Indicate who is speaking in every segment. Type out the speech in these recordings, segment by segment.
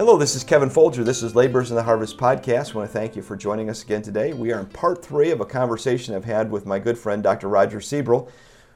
Speaker 1: Hello, this is Kevin Folger. This is Labors in the Harvest podcast. I want to thank you for joining us again today. We are in part three of a conversation I've had with my good friend Dr. Roger Siebel,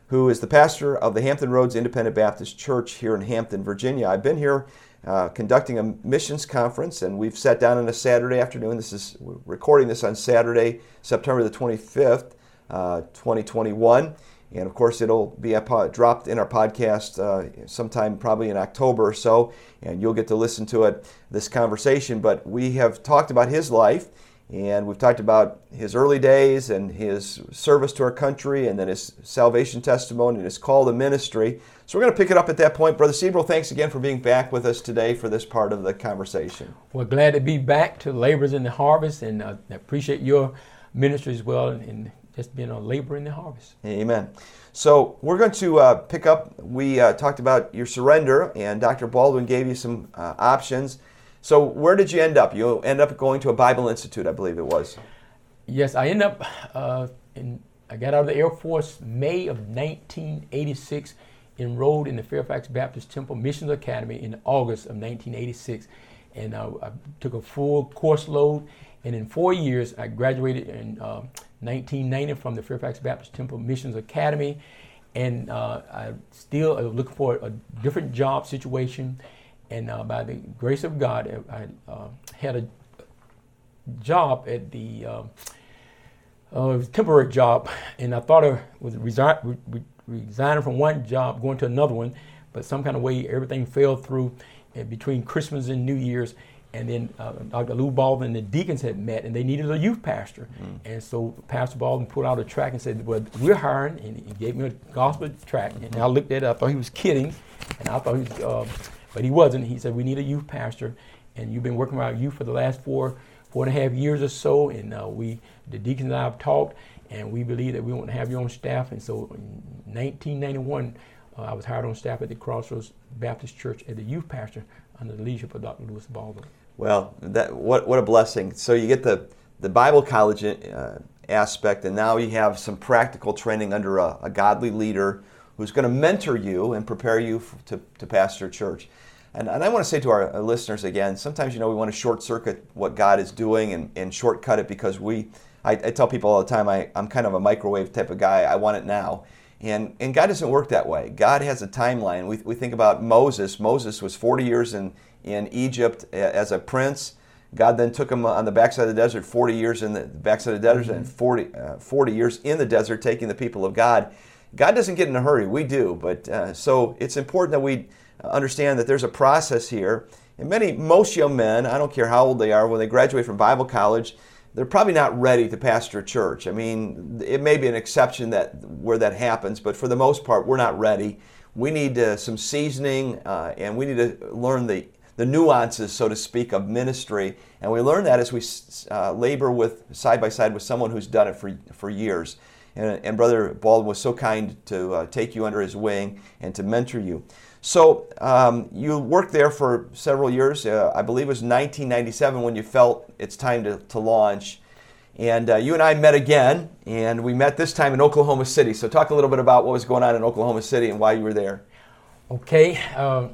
Speaker 1: who is the pastor of the Hampton Roads Independent Baptist Church here in Hampton, Virginia. I've been here uh, conducting a missions conference, and we've sat down on a Saturday afternoon. This is recording this on Saturday, September the 25th, uh, 2021. And of course, it'll be dropped in our podcast uh, sometime probably in October or so, and you'll get to listen to it, this conversation. But we have talked about his life, and we've talked about his early days and his service to our country, and then his salvation testimony and his call to ministry. So we're going to pick it up at that point. Brother Siebel, thanks again for being back with us today for this part of the conversation.
Speaker 2: Well, glad to be back to Labors in the Harvest, and uh, appreciate your ministry as well. And just being a labor in the harvest.
Speaker 1: Amen. So we're going to uh, pick up. We uh, talked about your surrender, and Dr. Baldwin gave you some uh, options. So where did you end up? You end up going to a Bible Institute, I believe it was.
Speaker 2: Yes, I end up uh, in. I got out of the Air Force May of 1986. Enrolled in the Fairfax Baptist Temple Missions Academy in August of 1986, and uh, I took a full course load. And in four years, I graduated in uh, 1990 from the Fairfax Baptist Temple Missions Academy, and uh, I still was looking for a different job situation. And uh, by the grace of God, I uh, had a job at the uh, uh, temporary job, and I thought I was resi- re- resigning from one job, going to another one, but some kind of way everything fell through between Christmas and New Year's and then uh, Dr. Lou Baldwin and the deacons had met, and they needed a youth pastor. Mm. And so Pastor Baldwin put out a track and said, "Well, we're hiring," and he gave me a gospel track. And I looked at it, I thought he was kidding, and I thought he was, uh, but he wasn't. He said, "We need a youth pastor, and you've been working with our youth for the last four, four and a half years or so, and uh, we, the deacons and I have talked, and we believe that we want to have you on staff." And so, in 1991. Uh, I was hired on staff at the Crossroads Baptist Church as the youth pastor under the leadership of Dr. Lewis Baldwin.
Speaker 1: Well, that what what a blessing. So you get the the Bible college uh, aspect, and now you have some practical training under a, a godly leader who's going to mentor you and prepare you f- to, to pastor church. And, and I want to say to our listeners again, sometimes you know we want to short circuit what God is doing and, and shortcut it because we. I, I tell people all the time I, I'm kind of a microwave type of guy. I want it now. And, and God doesn't work that way. God has a timeline. We, we think about Moses. Moses was 40 years in, in Egypt as a prince. God then took him on the backside of the desert, 40 years in the backside of the desert, mm-hmm. and 40, uh, 40 years in the desert, taking the people of God. God doesn't get in a hurry. We do. But uh, so it's important that we understand that there's a process here. And many, most young men, I don't care how old they are, when they graduate from Bible college, they're probably not ready to pastor a church. I mean, it may be an exception that where that happens, but for the most part, we're not ready. We need uh, some seasoning, uh, and we need to learn the the nuances, so to speak, of ministry. And we learn that as we uh, labor with side by side with someone who's done it for, for years. And, and Brother Baldwin was so kind to uh, take you under his wing and to mentor you. So um, you worked there for several years. Uh, I believe it was 1997 when you felt it's time to, to launch. And uh, you and I met again, and we met this time in Oklahoma City. So talk a little bit about what was going on in Oklahoma City and why you were there.
Speaker 2: Okay. Um,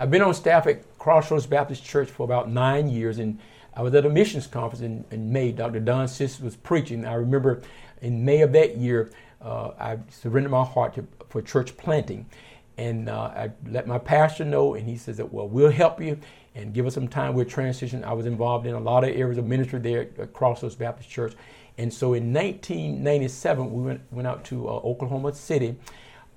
Speaker 2: I've been on staff at Crossroads Baptist Church for about nine years, and I was at a missions conference in, in May. Dr. Don Sisk was preaching. I remember in May of that year, uh, I surrendered my heart to, for church planting. And uh, I let my pastor know, and he says that, well, we'll help you and give us some time. We'll transition. I was involved in a lot of areas of ministry there at Crossroads Baptist Church. And so in 1997, we went, went out to uh, Oklahoma City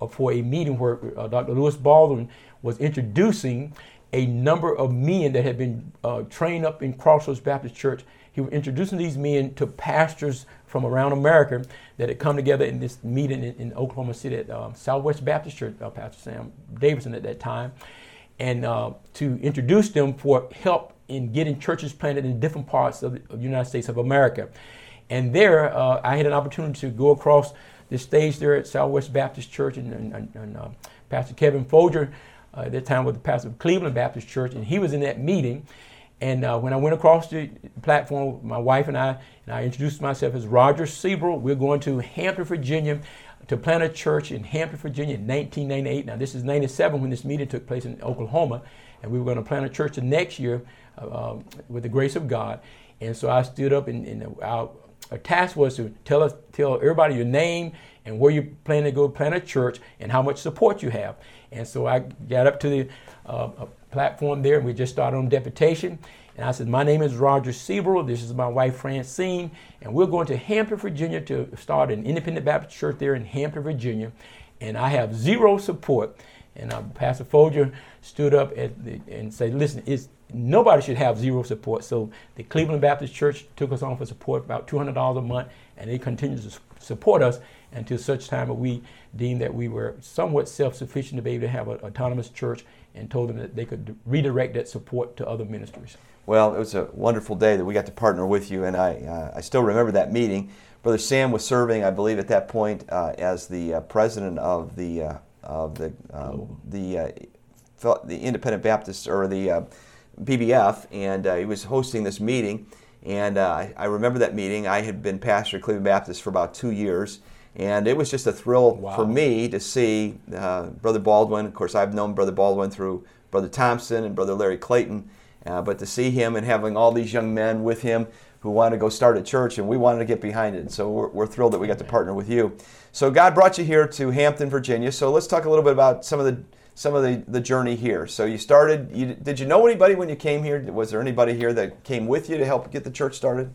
Speaker 2: uh, for a meeting where uh, Dr. Lewis Baldwin was introducing a number of men that had been uh, trained up in Crossroads Baptist Church. He was introducing these men to pastors from around America that had come together in this meeting in, in Oklahoma City at um, Southwest Baptist Church, uh, Pastor Sam Davidson at that time, and uh, to introduce them for help in getting churches planted in different parts of the, of the United States of America. And there, uh, I had an opportunity to go across the stage there at Southwest Baptist Church, and, and, and uh, Pastor Kevin Folger uh, at that time was the pastor of Cleveland Baptist Church, and he was in that meeting. And uh, when I went across the platform, my wife and I, and I introduced myself as Roger Siebel. We're going to Hampton, Virginia, to plant a church in Hampton, Virginia in 1998. Now, this is 97 when this meeting took place in Oklahoma, and we were going to plant a church the next year uh, um, with the grace of God. And so I stood up, and, and our, our task was to tell us, tell everybody your name and where you plan to go plant a church and how much support you have. And so I got up to the uh, platform there, and we just started on deputation. And I said, My name is Roger Siebel. This is my wife, Francine. And we're going to Hampton, Virginia to start an independent Baptist church there in Hampton, Virginia. And I have zero support. And uh, Pastor Folger stood up the, and said, Listen, it's, nobody should have zero support. So the Cleveland Baptist Church took us on for support, about $200 a month, and they continue to support us until such time that we deemed that we were somewhat self-sufficient to be able to have an autonomous church and told them that they could redirect that support to other ministries.
Speaker 1: Well, it was a wonderful day that we got to partner with you, and I, uh, I still remember that meeting. Brother Sam was serving, I believe, at that point uh, as the uh, president of the uh, of the um, the uh, the Independent Baptist or the BBF, uh, and he was hosting this meeting. And I, I remember that meeting. I had been pastor at Cleveland Baptist for about two years, and it was just a thrill wow. for me to see uh, Brother Baldwin. Of course, I've known Brother Baldwin through Brother Thompson and Brother Larry Clayton. Uh, but to see him and having all these young men with him who wanted to go start a church, and we wanted to get behind it. So we're, we're thrilled that we got to partner with you. So God brought you here to Hampton, Virginia. So let's talk a little bit about some of the some of the, the journey here. So you started. You, did you know anybody when you came here? Was there anybody here that came with you to help get the church started?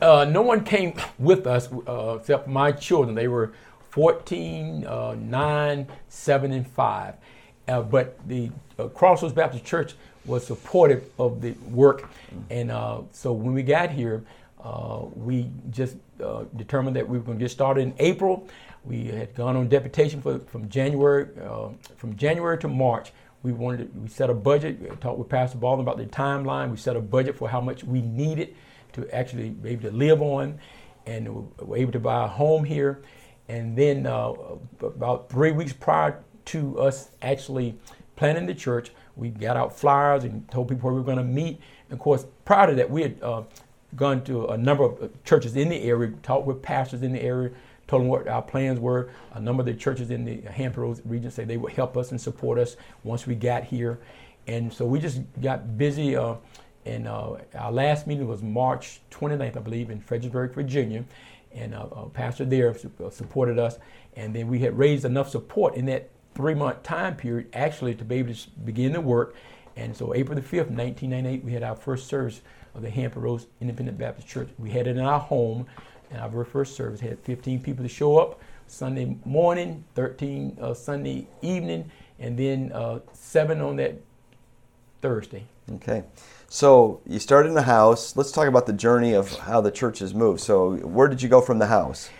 Speaker 2: Uh, no one came with us uh, except my children. They were 14, uh, 9, 7, and 5. Uh, but the uh, Crossroads Baptist Church was supportive of the work. And uh, so when we got here, we just determined that we were going to get started in April. We had gone on deputation for, from January from January to March. We wanted to, we set a budget. We talked with Pastor Baldwin about the timeline. We set a budget for how much we needed to actually be able to live on, and were able to buy a home here. And then uh, about three weeks prior to us actually planning the church, we got out flyers and told people where we were going to meet. And of course, prior to that, we had uh, gone to a number of uh, churches in the area, talked with pastors in the area, told them what our plans were. A number of the churches in the Hampton Roads region said they would help us and support us once we got here. And so we just got busy. Uh, and uh, our last meeting was March 29th, I believe, in Fredericksburg, Virginia. And uh, a pastor there uh, supported us. And then we had raised enough support in that three month time period actually to be able to begin the work. And so April the 5th, 1998, we had our first service of the Hampton Roads Independent Baptist Church. We had it in our home, and our very first service had 15 people to show up Sunday morning, 13 uh, Sunday evening, and then uh, seven on that Thursday.
Speaker 1: Okay. So you started in the house. Let's talk about the journey of how the church has moved. So where did you go from the house?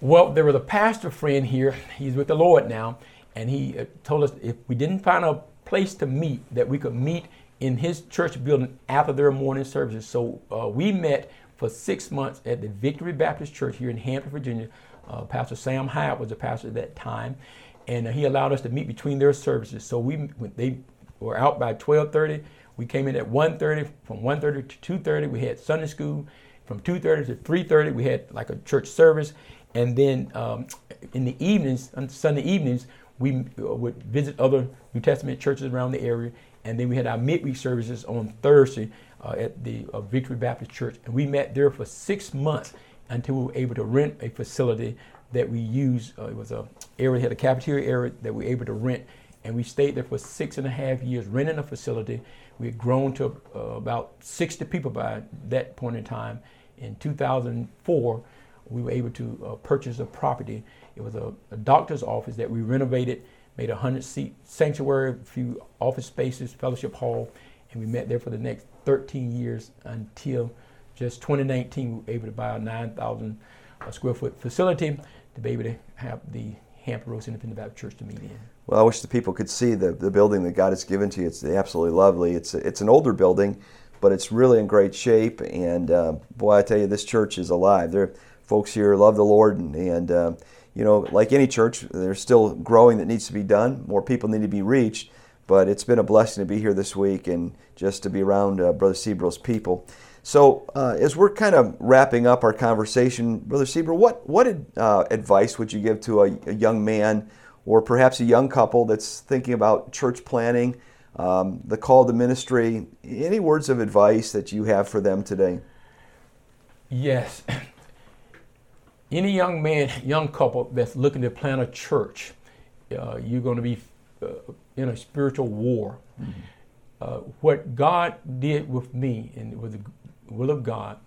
Speaker 2: Well, there was a pastor friend here. He's with the Lord now, and he uh, told us if we didn't find a place to meet, that we could meet in his church building after their morning services. So uh, we met for six months at the Victory Baptist Church here in Hampton, Virginia. Uh, pastor Sam Hyatt was the pastor at that time, and uh, he allowed us to meet between their services. So we they were out by 12:30 we came in at 1.30. From 1.30 to 2.30, we had Sunday school. From 2.30 to 3.30, we had like a church service. And then um, in the evenings, on Sunday evenings, we uh, would visit other New Testament churches around the area. And then we had our midweek services on Thursday uh, at the uh, Victory Baptist Church. And we met there for six months until we were able to rent a facility that we used. Uh, it was a area, had a cafeteria area that we were able to rent, and we stayed there for six and a half years renting a facility. We had grown to uh, about 60 people by that point in time. In 2004, we were able to uh, purchase a property. It was a, a, doctor's office that we renovated, made a 100 seat sanctuary, a few office spaces, fellowship hall, and we met there for the next 13 years until just 2019 we were able to buy a 9,000 uh, square foot facility to be able to have the Hampton Roads Independent Baptist Church to meet in.
Speaker 1: Well, I wish the people could see the, the building that God has given to you. It's absolutely lovely. It's, it's an older building, but it's really in great shape. And uh, boy, I tell you, this church is alive. There, are folks here love the Lord, and, and uh, you know, like any church, there's still growing that needs to be done. More people need to be reached. But it's been a blessing to be here this week and just to be around uh, Brother Seabrow's people. So, uh, as we're kind of wrapping up our conversation, Brother Seabrow, what, what uh, advice would you give to a, a, young man or perhaps a young couple that's thinking about church planning, um, the call to ministry? Any words of advice that you have for them today?
Speaker 2: Yes. Any young man, young couple that's looking to plant a church, uh, you're going to be uh, in a spiritual war. Mm-hmm. Uh, what God did with me and with the will of God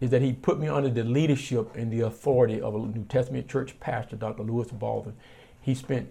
Speaker 2: is that He put me under the leadership and the authority of a New Testament church pastor, Dr. Lewis Baldwin. He spent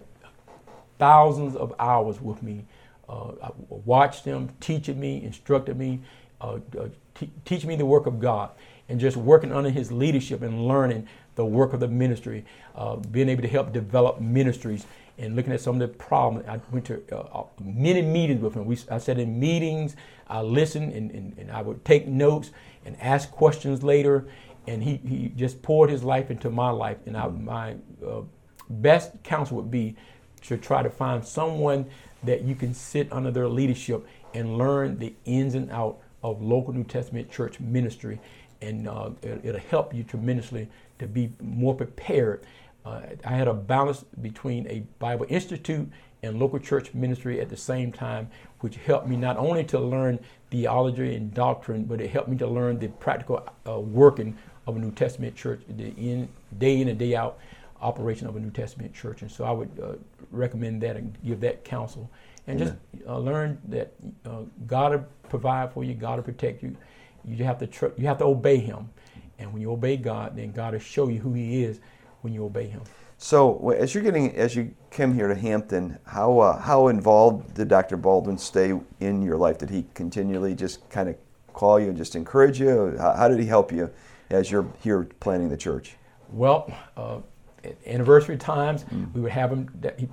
Speaker 2: thousands of hours with me, uh, watched him, teaching me, instructed me, uh, uh, t- teach me the work of God, and just working under his leadership and learning the work of the ministry, uh, being able to help develop ministries and looking at some of the problems. I went to uh, uh, many meetings with him. We, I said in meetings, I listened and, and, and, I would take notes and ask questions later. And he, he just poured his life into my life. And I, my uh, best counsel would be to try to find someone that you can sit under their leadership and learn the ins and out of local New Testament church ministry. And uh, it, it'll help you tremendously to be more prepared uh, I had a balance between a Bible Institute and local church ministry at the same time, which helped me not only to learn theology and doctrine, but it helped me to learn the practical uh, working of a New Testament church, the in, day in and day out operation of a New Testament church. And so I would uh, recommend that and give that counsel. And just uh, learn that uh, God will provide for you, God will protect you. You have to tr- you have to obey Him, and when you obey God, then God will show you who He is when you obey Him.
Speaker 1: So, as you're getting, as you came here to Hampton, how uh, how involved did Dr. Baldwin stay in your life? Did he continually just kind of call you and just encourage you? How, how did he help you as you're here planning the church?
Speaker 2: Well, uh, anniversary times, mm. we would have him. He,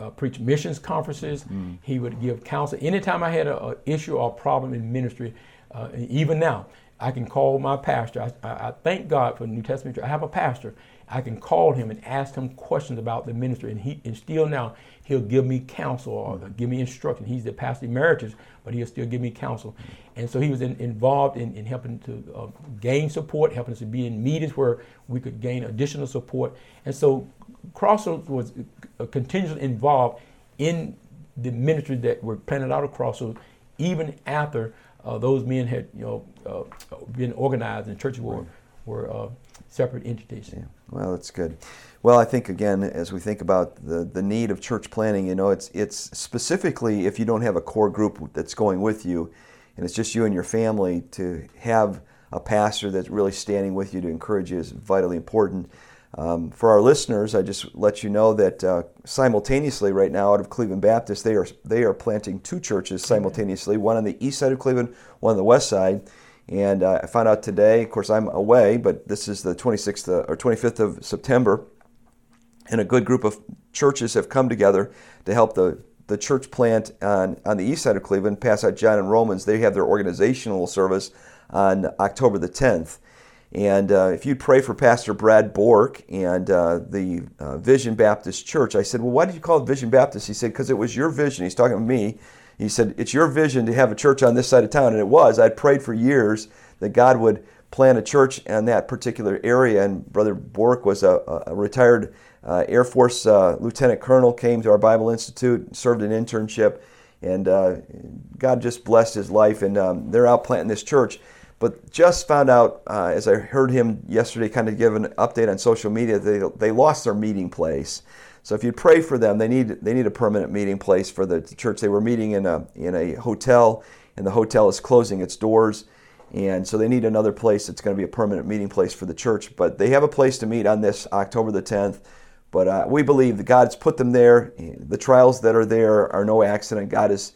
Speaker 2: uh, preach missions conferences. Mm. He would give counsel. Anytime I had an issue or problem in ministry, uh, even now, I can call my pastor. I, I, I, thank God for the New Testament. I have a pastor, I can call him and ask him questions about the ministry, and he and still now he'll give me counsel or mm-hmm. give me instruction. He's the pastor emeritus, but he'll still give me counsel. And so he was in, involved in, in, helping to uh, gain support, helping us to be in meetings where we could gain additional support. And so Crossroads was uh, continuously involved in the ministry that were planted out of Crossroads, even after uh, those men had you know uh, been organized and churches were were uh, separate entities.
Speaker 1: Yeah. Well, that's good. Well, I think again, as we think about the, the need of church planning, you know, it's it's specifically if you don't have a core group that's going with you, and it's just you and your family to have a pastor that's really standing with you to encourage you is vitally important. Um, for our listeners, I just let you know that uh, simultaneously, right now, out of Cleveland Baptist, they are they are planting two churches simultaneously, one on the east side of Cleveland, one on the west side. And uh, I found out today, of course, I'm away, but this is the 26th uh, or 25th of September, and a good group of churches have come together to help the, the church plant on, on the east side of Cleveland, pass out John and Romans. They have their organizational service on October the 10th. And uh, if you'd pray for Pastor Brad Bork and uh, the uh, Vision Baptist Church, I said, Well, why did you call it Vision Baptist? He said, Because it was your vision. He's talking to me he said, It's your vision to have a church on this side of town. And it was. I'd prayed for years that God would plant a church in that particular area. And Brother Bork was a, a retired uh, Air Force uh, lieutenant colonel, came to our Bible Institute, served an internship, and uh, God just blessed his life. And um, they're out planting this church. But just found out, uh, as I heard him yesterday kind of give an update on social media, they, they lost their meeting place. So if you pray for them, they need they need a permanent meeting place for the church. They were meeting in a in a hotel, and the hotel is closing its doors, and so they need another place that's going to be a permanent meeting place for the church. But they have a place to meet on this October the 10th. But uh, we believe that God's put them there. The trials that are there are no accident. God is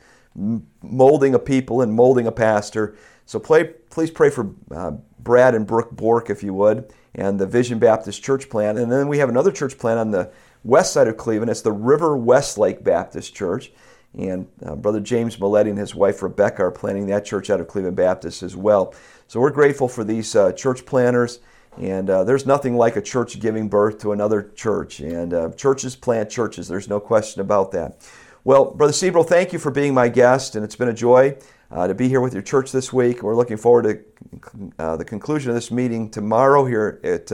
Speaker 1: molding a people and molding a pastor. So play, please pray for uh, Brad and Brooke Bork, if you would, and the Vision Baptist Church Plan. And then we have another church plan on the west side of Cleveland. It's the River Westlake Baptist Church. And uh, Brother James Maletti and his wife Rebecca are planning that church out of Cleveland Baptist as well. So we're grateful for these uh, church planners. And uh, there's nothing like a church giving birth to another church. And uh, churches plant churches. There's no question about that. Well, Brother Siebel, thank you for being my guest, and it's been a joy uh, to be here with your church this week. We're looking forward to uh, the conclusion of this meeting tomorrow here at,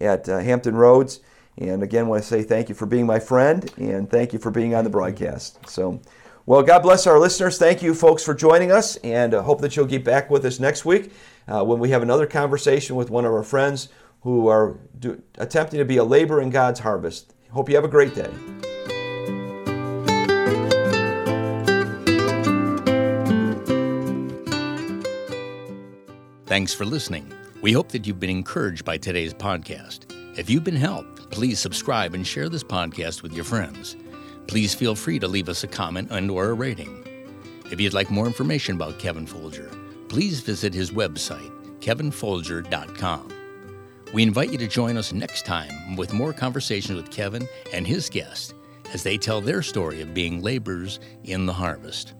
Speaker 1: at Hampton Roads. And again, I want to say thank you for being my friend, and thank you for being on the broadcast. So, well, God bless our listeners. Thank you, folks, for joining us, and uh, hope that you'll get back with us next week uh, when we have another conversation with one of our friends who are do, attempting to be a labor in God's harvest. Hope you have a great day.
Speaker 3: Thanks for listening. We hope that you've been encouraged by today's podcast. If you've been helped, please subscribe and share this podcast with your friends. Please feel free to leave us a comment and or a rating. If you'd like more information about Kevin Folger, please visit his website, kevinfolger.com. We invite you to join us next time with more conversations with Kevin and his guests as they tell their story of being laborers in the harvest.